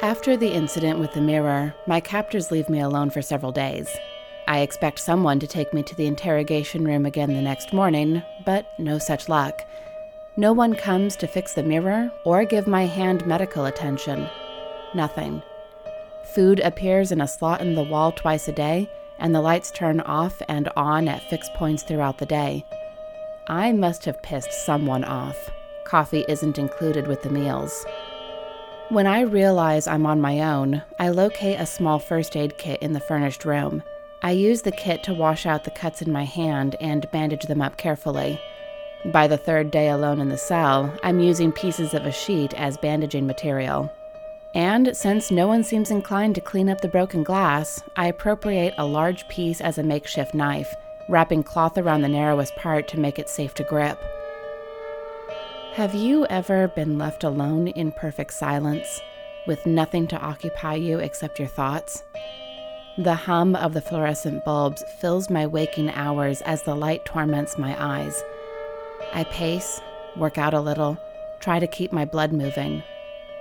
After the incident with the mirror, my captors leave me alone for several days. I expect someone to take me to the interrogation room again the next morning, but no such luck. No one comes to fix the mirror or give my hand medical attention. Nothing. Food appears in a slot in the wall twice a day, and the lights turn off and on at fixed points throughout the day. I must have pissed someone off. Coffee isn't included with the meals. When I realize I'm on my own, I locate a small first aid kit in the furnished room. I use the kit to wash out the cuts in my hand and bandage them up carefully. By the third day alone in the cell, I'm using pieces of a sheet as bandaging material. And since no one seems inclined to clean up the broken glass, I appropriate a large piece as a makeshift knife, wrapping cloth around the narrowest part to make it safe to grip. Have you ever been left alone in perfect silence, with nothing to occupy you except your thoughts? The hum of the fluorescent bulbs fills my waking hours as the light torments my eyes. I pace, work out a little, try to keep my blood moving.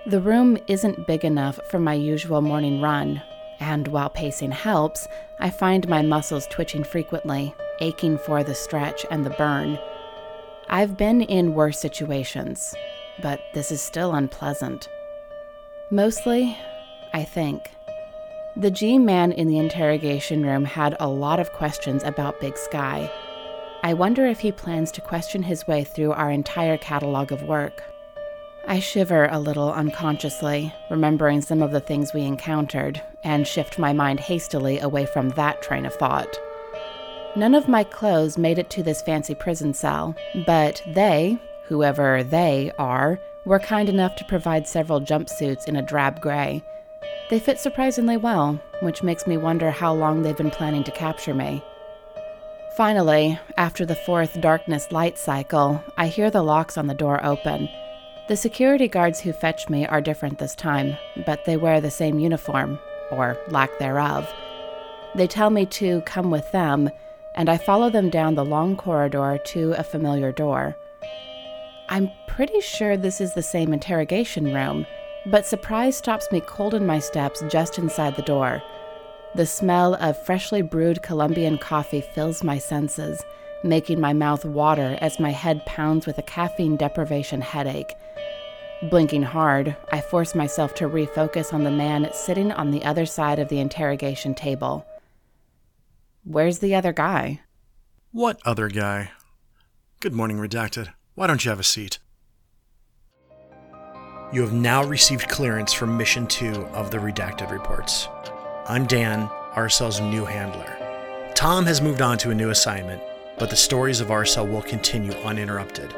The room isn't big enough for my usual morning run, and while pacing helps, I find my muscles twitching frequently, aching for the stretch and the burn. I've been in worse situations, but this is still unpleasant. Mostly, I think. The G man in the interrogation room had a lot of questions about Big Sky. I wonder if he plans to question his way through our entire catalog of work. I shiver a little unconsciously, remembering some of the things we encountered, and shift my mind hastily away from that train of thought. None of my clothes made it to this fancy prison cell, but they, whoever they are, were kind enough to provide several jumpsuits in a drab gray they fit surprisingly well, which makes me wonder how long they've been planning to capture me. Finally, after the fourth darkness light cycle, I hear the locks on the door open. The security guards who fetch me are different this time, but they wear the same uniform, or lack thereof. They tell me to come with them, and I follow them down the long corridor to a familiar door. I'm pretty sure this is the same interrogation room but surprise stops me cold in my steps just inside the door. The smell of freshly brewed Colombian coffee fills my senses, making my mouth water as my head pounds with a caffeine deprivation headache. Blinking hard, I force myself to refocus on the man sitting on the other side of the interrogation table. Where's the other guy? What other guy? Good morning, Redacted. Why don't you have a seat? You have now received clearance for Mission 2 of the Redacted Reports. I'm Dan, RSL's new handler. Tom has moved on to a new assignment, but the stories of RSL will continue uninterrupted.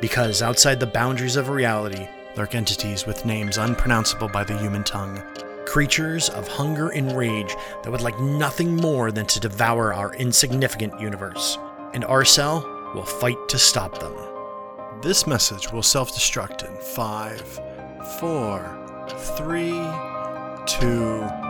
Because outside the boundaries of reality lurk entities with names unpronounceable by the human tongue, creatures of hunger and rage that would like nothing more than to devour our insignificant universe. And RSL will fight to stop them. This message will self destruct in five, four, three, two,